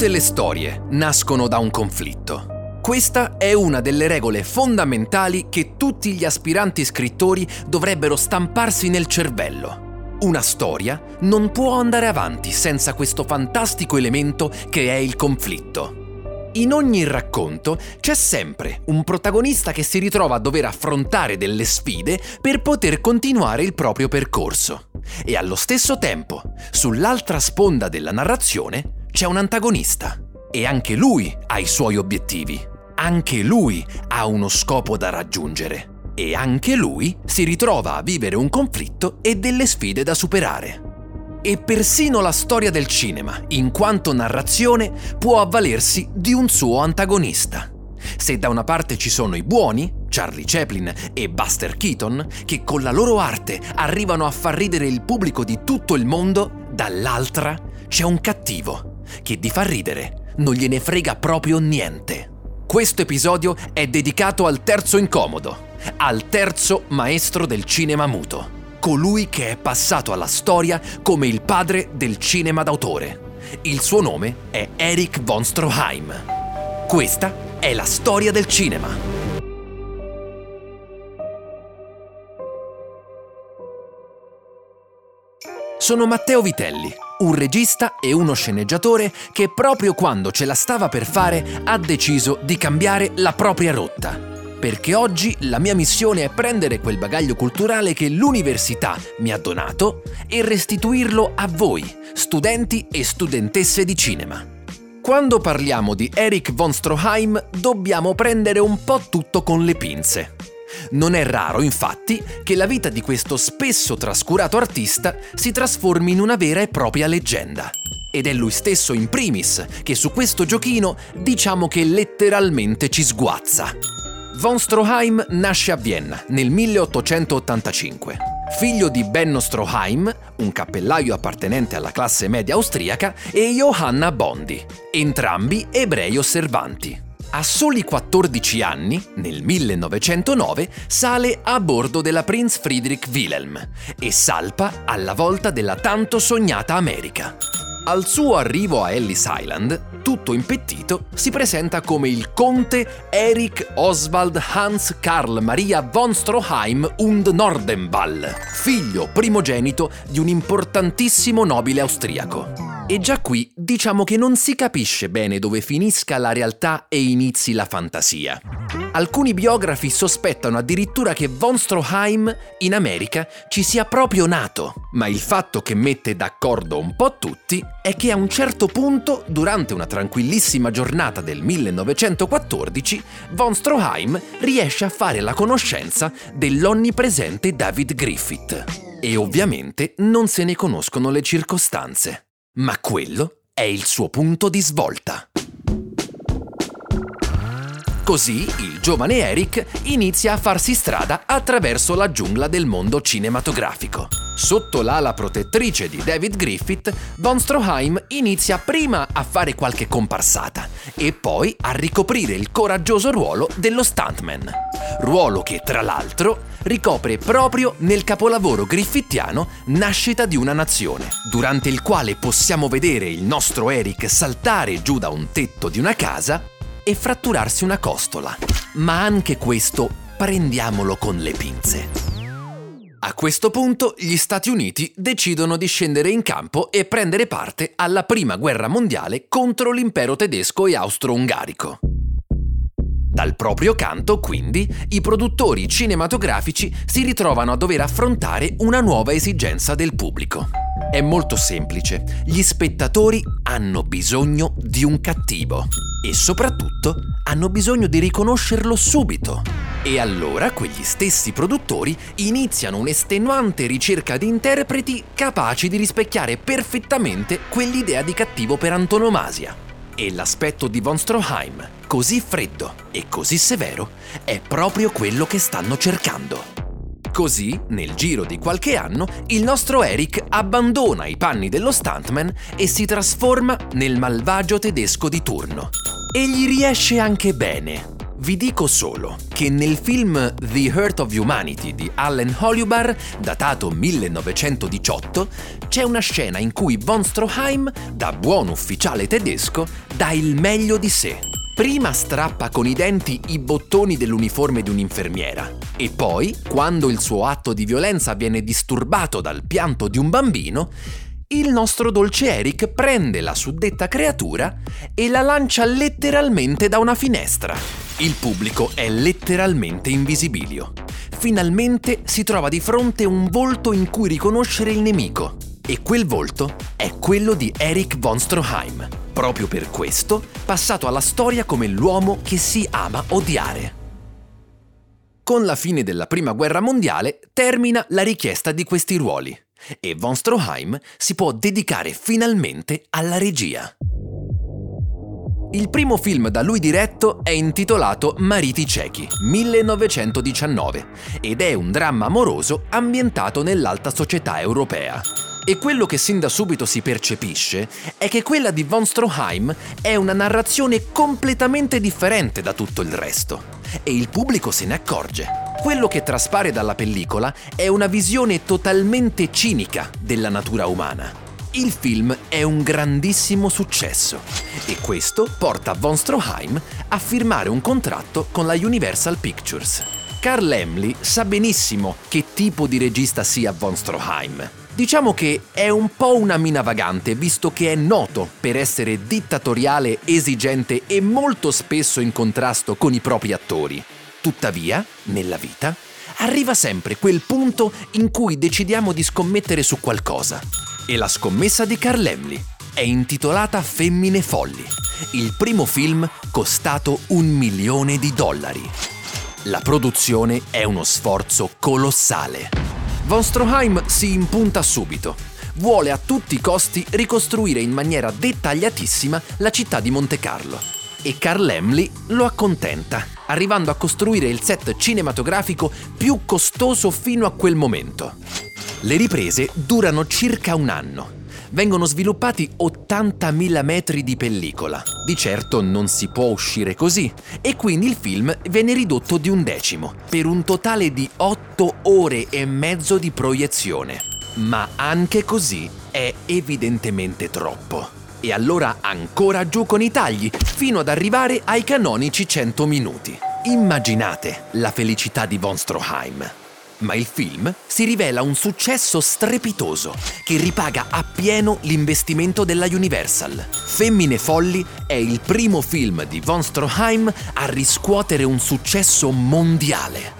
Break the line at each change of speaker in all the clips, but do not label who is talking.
Tutte le storie nascono da un conflitto. Questa è una delle regole fondamentali che tutti gli aspiranti scrittori dovrebbero stamparsi nel cervello. Una storia non può andare avanti senza questo fantastico elemento che è il conflitto. In ogni racconto c'è sempre un protagonista che si ritrova a dover affrontare delle sfide per poter continuare il proprio percorso. E allo stesso tempo, sull'altra sponda della narrazione, c'è un antagonista e anche lui ha i suoi obiettivi. Anche lui ha uno scopo da raggiungere. E anche lui si ritrova a vivere un conflitto e delle sfide da superare. E persino la storia del cinema, in quanto narrazione, può avvalersi di un suo antagonista. Se da una parte ci sono i buoni, Charlie Chaplin e Buster Keaton, che con la loro arte arrivano a far ridere il pubblico di tutto il mondo, dall'altra c'è un cattivo, che di far ridere non gliene frega proprio niente. Questo episodio è dedicato al terzo incomodo, al terzo maestro del cinema muto, colui che è passato alla storia come il padre del cinema d'autore. Il suo nome è Erich von Stroheim. Questa è la storia del cinema. Sono Matteo Vitelli, un regista e uno sceneggiatore che proprio quando ce la stava per fare ha deciso di cambiare la propria rotta. Perché oggi la mia missione è prendere quel bagaglio culturale che l'università mi ha donato e restituirlo a voi, studenti e studentesse di cinema. Quando parliamo di Erich von Stroheim dobbiamo prendere un po' tutto con le pinze. Non è raro, infatti, che la vita di questo spesso trascurato artista si trasformi in una vera e propria leggenda. Ed è lui stesso in primis che su questo giochino diciamo che letteralmente ci sguazza. Von Stroheim nasce a Vienna nel 1885. Figlio di Benno Stroheim, un cappellaio appartenente alla classe media austriaca, e Johanna Bondi, entrambi ebrei osservanti. A soli 14 anni, nel 1909, sale a bordo della Prinz Friedrich Wilhelm e salpa alla volta della tanto sognata America. Al suo arrivo a Ellis Island, tutto impettito, si presenta come il conte Erich Oswald Hans Karl Maria von Stroheim und Nordenball, figlio primogenito di un importantissimo nobile austriaco. E già qui diciamo che non si capisce bene dove finisca la realtà e inizi la fantasia. Alcuni biografi sospettano addirittura che von Stroheim in America ci sia proprio nato, ma il fatto che mette d'accordo un po' tutti è che a un certo punto, durante una tranquillissima giornata del 1914, von Stroheim riesce a fare la conoscenza dell'onnipresente David Griffith. E ovviamente non se ne conoscono le circostanze. Ma quello è il suo punto di svolta. Così il giovane Eric inizia a farsi strada attraverso la giungla del mondo cinematografico. Sotto l'ala protettrice di David Griffith, Von Stroheim inizia prima a fare qualche comparsata e poi a ricoprire il coraggioso ruolo dello stuntman. Ruolo che, tra l'altro, ricopre proprio nel capolavoro griffittiano Nascita di una nazione, durante il quale possiamo vedere il nostro Eric saltare giù da un tetto di una casa e fratturarsi una costola. Ma anche questo prendiamolo con le pinze. A questo punto gli Stati Uniti decidono di scendere in campo e prendere parte alla Prima Guerra Mondiale contro l'impero tedesco e austro-ungarico. Dal proprio canto, quindi, i produttori cinematografici si ritrovano a dover affrontare una nuova esigenza del pubblico. È molto semplice. Gli spettatori hanno bisogno di un cattivo e soprattutto hanno bisogno di riconoscerlo subito. E allora quegli stessi produttori iniziano un'estenuante ricerca di interpreti capaci di rispecchiare perfettamente quell'idea di cattivo per antonomasia. E l'aspetto di von Stroheim, così freddo e così severo, è proprio quello che stanno cercando. Così, nel giro di qualche anno, il nostro Eric abbandona i panni dello stuntman e si trasforma nel malvagio tedesco di turno. E gli riesce anche bene. Vi dico solo che nel film The Hurt of Humanity di Allen Holubar, datato 1918, c'è una scena in cui von Stroheim, da buon ufficiale tedesco, dà il meglio di sé Prima strappa con i denti i bottoni dell'uniforme di un'infermiera e poi, quando il suo atto di violenza viene disturbato dal pianto di un bambino, il nostro dolce Eric prende la suddetta creatura e la lancia letteralmente da una finestra. Il pubblico è letteralmente invisibilio. Finalmente si trova di fronte un volto in cui riconoscere il nemico. E quel volto è quello di Eric von Stroheim proprio per questo passato alla storia come l'uomo che si ama odiare. Con la fine della Prima Guerra Mondiale termina la richiesta di questi ruoli e von Stroheim si può dedicare finalmente alla regia. Il primo film da lui diretto è intitolato Mariti ciechi, 1919, ed è un dramma amoroso ambientato nell'alta società europea. E quello che sin da subito si percepisce è che quella di von Stroheim è una narrazione completamente differente da tutto il resto. E il pubblico se ne accorge. Quello che traspare dalla pellicola è una visione totalmente cinica della natura umana. Il film è un grandissimo successo e questo porta von Stroheim a firmare un contratto con la Universal Pictures. Carl Emley sa benissimo che tipo di regista sia von Stroheim Diciamo che è un po' una mina vagante, visto che è noto per essere dittatoriale, esigente e molto spesso in contrasto con i propri attori. Tuttavia, nella vita, arriva sempre quel punto in cui decidiamo di scommettere su qualcosa. E la scommessa di Carl Emley è intitolata Femmine folli, il primo film costato un milione di dollari. La produzione è uno sforzo colossale. Von Stroheim si impunta subito. Vuole a tutti i costi ricostruire in maniera dettagliatissima la città di Monte Carlo. E Carl Emley lo accontenta, arrivando a costruire il set cinematografico più costoso fino a quel momento. Le riprese durano circa un anno vengono sviluppati 80.000 metri di pellicola. Di certo non si può uscire così e quindi il film viene ridotto di un decimo, per un totale di 8 ore e mezzo di proiezione. Ma anche così è evidentemente troppo. E allora ancora giù con i tagli, fino ad arrivare ai canonici 100 minuti. Immaginate la felicità di von Stroheim ma il film si rivela un successo strepitoso che ripaga appieno l'investimento della Universal. Femmine Folli è il primo film di von Stroheim a riscuotere un successo mondiale.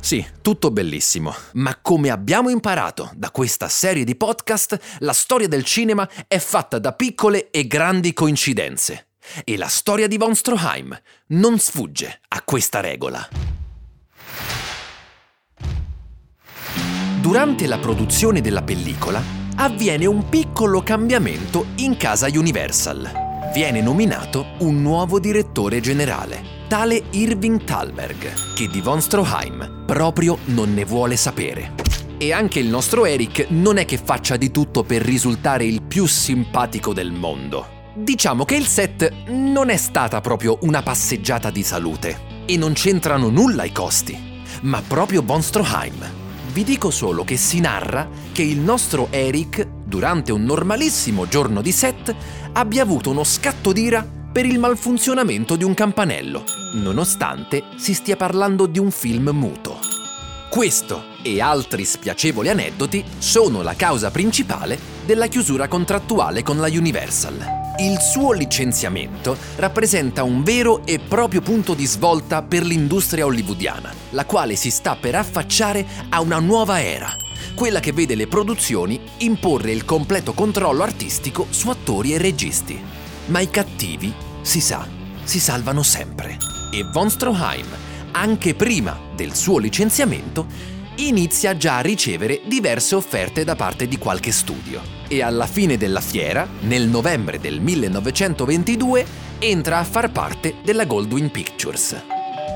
Sì, tutto bellissimo, ma come abbiamo imparato da questa serie di podcast, la storia del cinema è fatta da piccole e grandi coincidenze. E la storia di von Stroheim non sfugge a questa regola. Durante la produzione della pellicola avviene un piccolo cambiamento in casa Universal. Viene nominato un nuovo direttore generale, tale Irving Thalberg, che di von Stroheim proprio non ne vuole sapere. E anche il nostro Eric non è che faccia di tutto per risultare il più simpatico del mondo. Diciamo che il set non è stata proprio una passeggiata di salute e non c'entrano nulla i costi, ma proprio von Stroheim vi dico solo che si narra che il nostro Eric, durante un normalissimo giorno di set, abbia avuto uno scatto d'ira per il malfunzionamento di un campanello, nonostante si stia parlando di un film muto. Questo e altri spiacevoli aneddoti sono la causa principale della chiusura contrattuale con la Universal. Il suo licenziamento rappresenta un vero e proprio punto di svolta per l'industria hollywoodiana, la quale si sta per affacciare a una nuova era, quella che vede le produzioni imporre il completo controllo artistico su attori e registi. Ma i cattivi, si sa, si salvano sempre. E von Stroheim, anche prima del suo licenziamento, inizia già a ricevere diverse offerte da parte di qualche studio. E alla fine della fiera, nel novembre del 1922, entra a far parte della Goldwyn Pictures.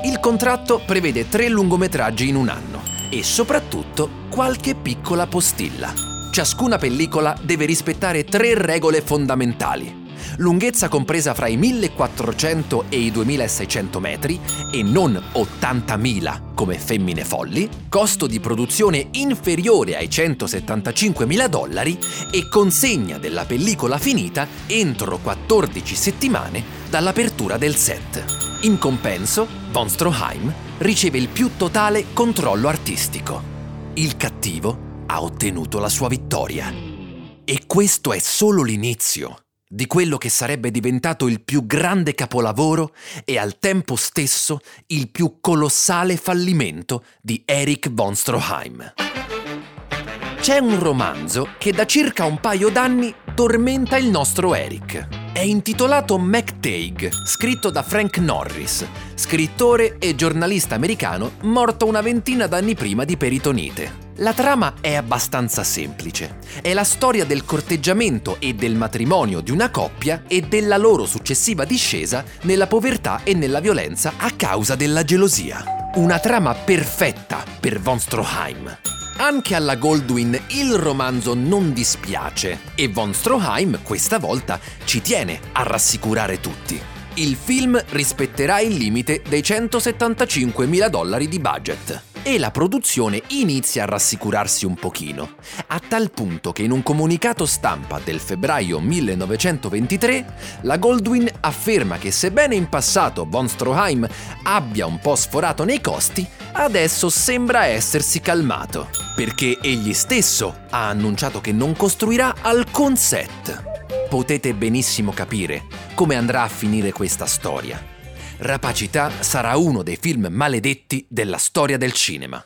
Il contratto prevede tre lungometraggi in un anno e soprattutto qualche piccola postilla. Ciascuna pellicola deve rispettare tre regole fondamentali lunghezza compresa fra i 1400 e i 2600 metri e non 80.000 come Femmine Folli, costo di produzione inferiore ai 175.000 dollari e consegna della pellicola finita entro 14 settimane dall'apertura del set. In compenso, von Stroheim riceve il più totale controllo artistico. Il cattivo ha ottenuto la sua vittoria. E questo è solo l'inizio di quello che sarebbe diventato il più grande capolavoro e al tempo stesso il più colossale fallimento di Erich von Stroheim. C'è un romanzo che da circa un paio d'anni tormenta il nostro Eric. È intitolato MacTague, scritto da Frank Norris, scrittore e giornalista americano morto una ventina d'anni prima di peritonite. La trama è abbastanza semplice. È la storia del corteggiamento e del matrimonio di una coppia e della loro successiva discesa nella povertà e nella violenza a causa della gelosia. Una trama perfetta per von Stroheim. Anche alla Goldwyn il romanzo non dispiace e von Stroheim questa volta ci tiene a rassicurare tutti. Il film rispetterà il limite dei 175 mila dollari di budget e la produzione inizia a rassicurarsi un pochino, a tal punto che in un comunicato stampa del febbraio 1923 la Goldwyn afferma che sebbene in passato von Stroheim abbia un po' sforato nei costi, adesso sembra essersi calmato, perché egli stesso ha annunciato che non costruirà alcun set. Potete benissimo capire come andrà a finire questa storia. Rapacità sarà uno dei film maledetti della storia del cinema.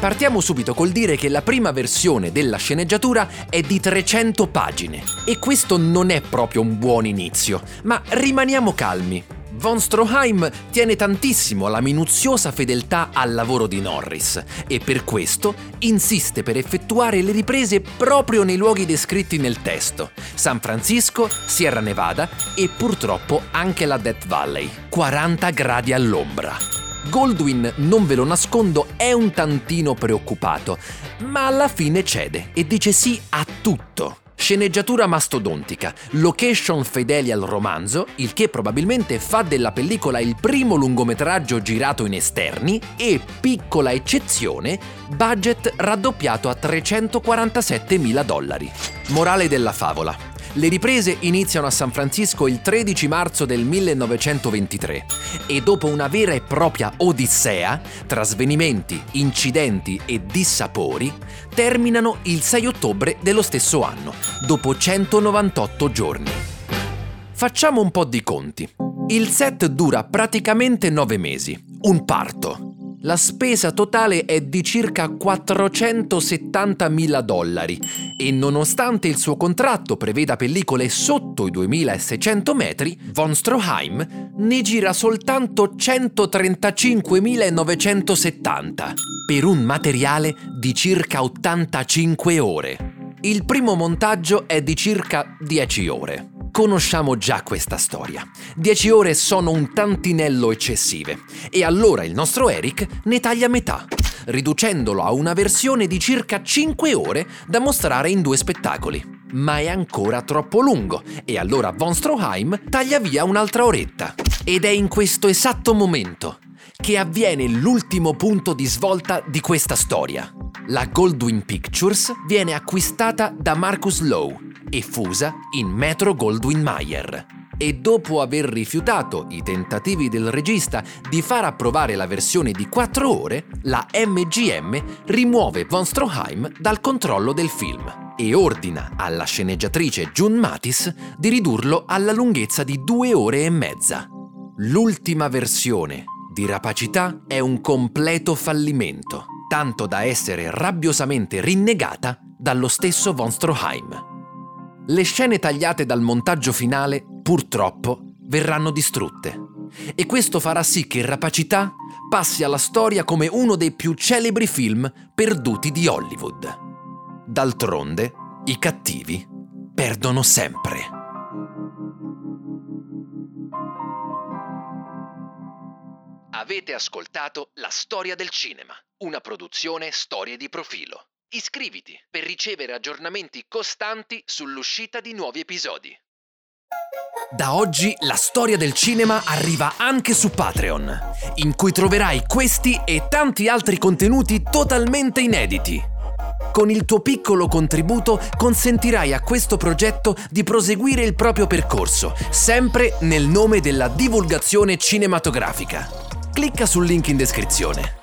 Partiamo subito col dire che la prima versione della sceneggiatura è di 300 pagine e questo non è proprio un buon inizio, ma rimaniamo calmi. Von Stroheim tiene tantissimo alla minuziosa fedeltà al lavoro di Norris e per questo insiste per effettuare le riprese proprio nei luoghi descritti nel testo, San Francisco, Sierra Nevada e purtroppo anche la Death Valley, 40 gradi all'ombra. Goldwyn, non ve lo nascondo, è un tantino preoccupato, ma alla fine cede e dice sì a tutto. Sceneggiatura mastodontica, location fedeli al romanzo, il che probabilmente fa della pellicola il primo lungometraggio girato in esterni e, piccola eccezione, budget raddoppiato a 347 mila dollari. Morale della favola. Le riprese iniziano a San Francisco il 13 marzo del 1923 e dopo una vera e propria odissea, tra svenimenti, incidenti e dissapori, terminano il 6 ottobre dello stesso anno, dopo 198 giorni. Facciamo un po' di conti. Il set dura praticamente 9 mesi, un parto. La spesa totale è di circa 470 mila dollari e nonostante il suo contratto preveda pellicole sotto i 2600 metri, von Stroheim ne gira soltanto 135.970 per un materiale di circa 85 ore. Il primo montaggio è di circa 10 ore conosciamo già questa storia. Dieci ore sono un tantinello eccessive e allora il nostro Eric ne taglia metà, riducendolo a una versione di circa 5 ore da mostrare in due spettacoli. Ma è ancora troppo lungo e allora von Stroheim taglia via un'altra oretta. Ed è in questo esatto momento che avviene l'ultimo punto di svolta di questa storia. La Goldwyn Pictures viene acquistata da Marcus Lowe fusa in Metro Goldwyn Mayer. E dopo aver rifiutato i tentativi del regista di far approvare la versione di 4 ore, la MGM rimuove von Stroheim dal controllo del film e ordina alla sceneggiatrice June Matis di ridurlo alla lunghezza di 2 ore e mezza. L'ultima versione di Rapacità è un completo fallimento tanto da essere rabbiosamente rinnegata dallo stesso von Stroheim. Le scene tagliate dal montaggio finale, purtroppo, verranno distrutte. E questo farà sì che Rapacità passi alla storia come uno dei più celebri film perduti di Hollywood. D'altronde, i cattivi perdono sempre. Avete ascoltato La storia del cinema, una produzione Storie di profilo. Iscriviti per ricevere aggiornamenti costanti sull'uscita di nuovi episodi. Da oggi la storia del cinema arriva anche su Patreon, in cui troverai questi e tanti altri contenuti totalmente inediti. Con il tuo piccolo contributo consentirai a questo progetto di proseguire il proprio percorso, sempre nel nome della divulgazione cinematografica. Clicca sul link in descrizione.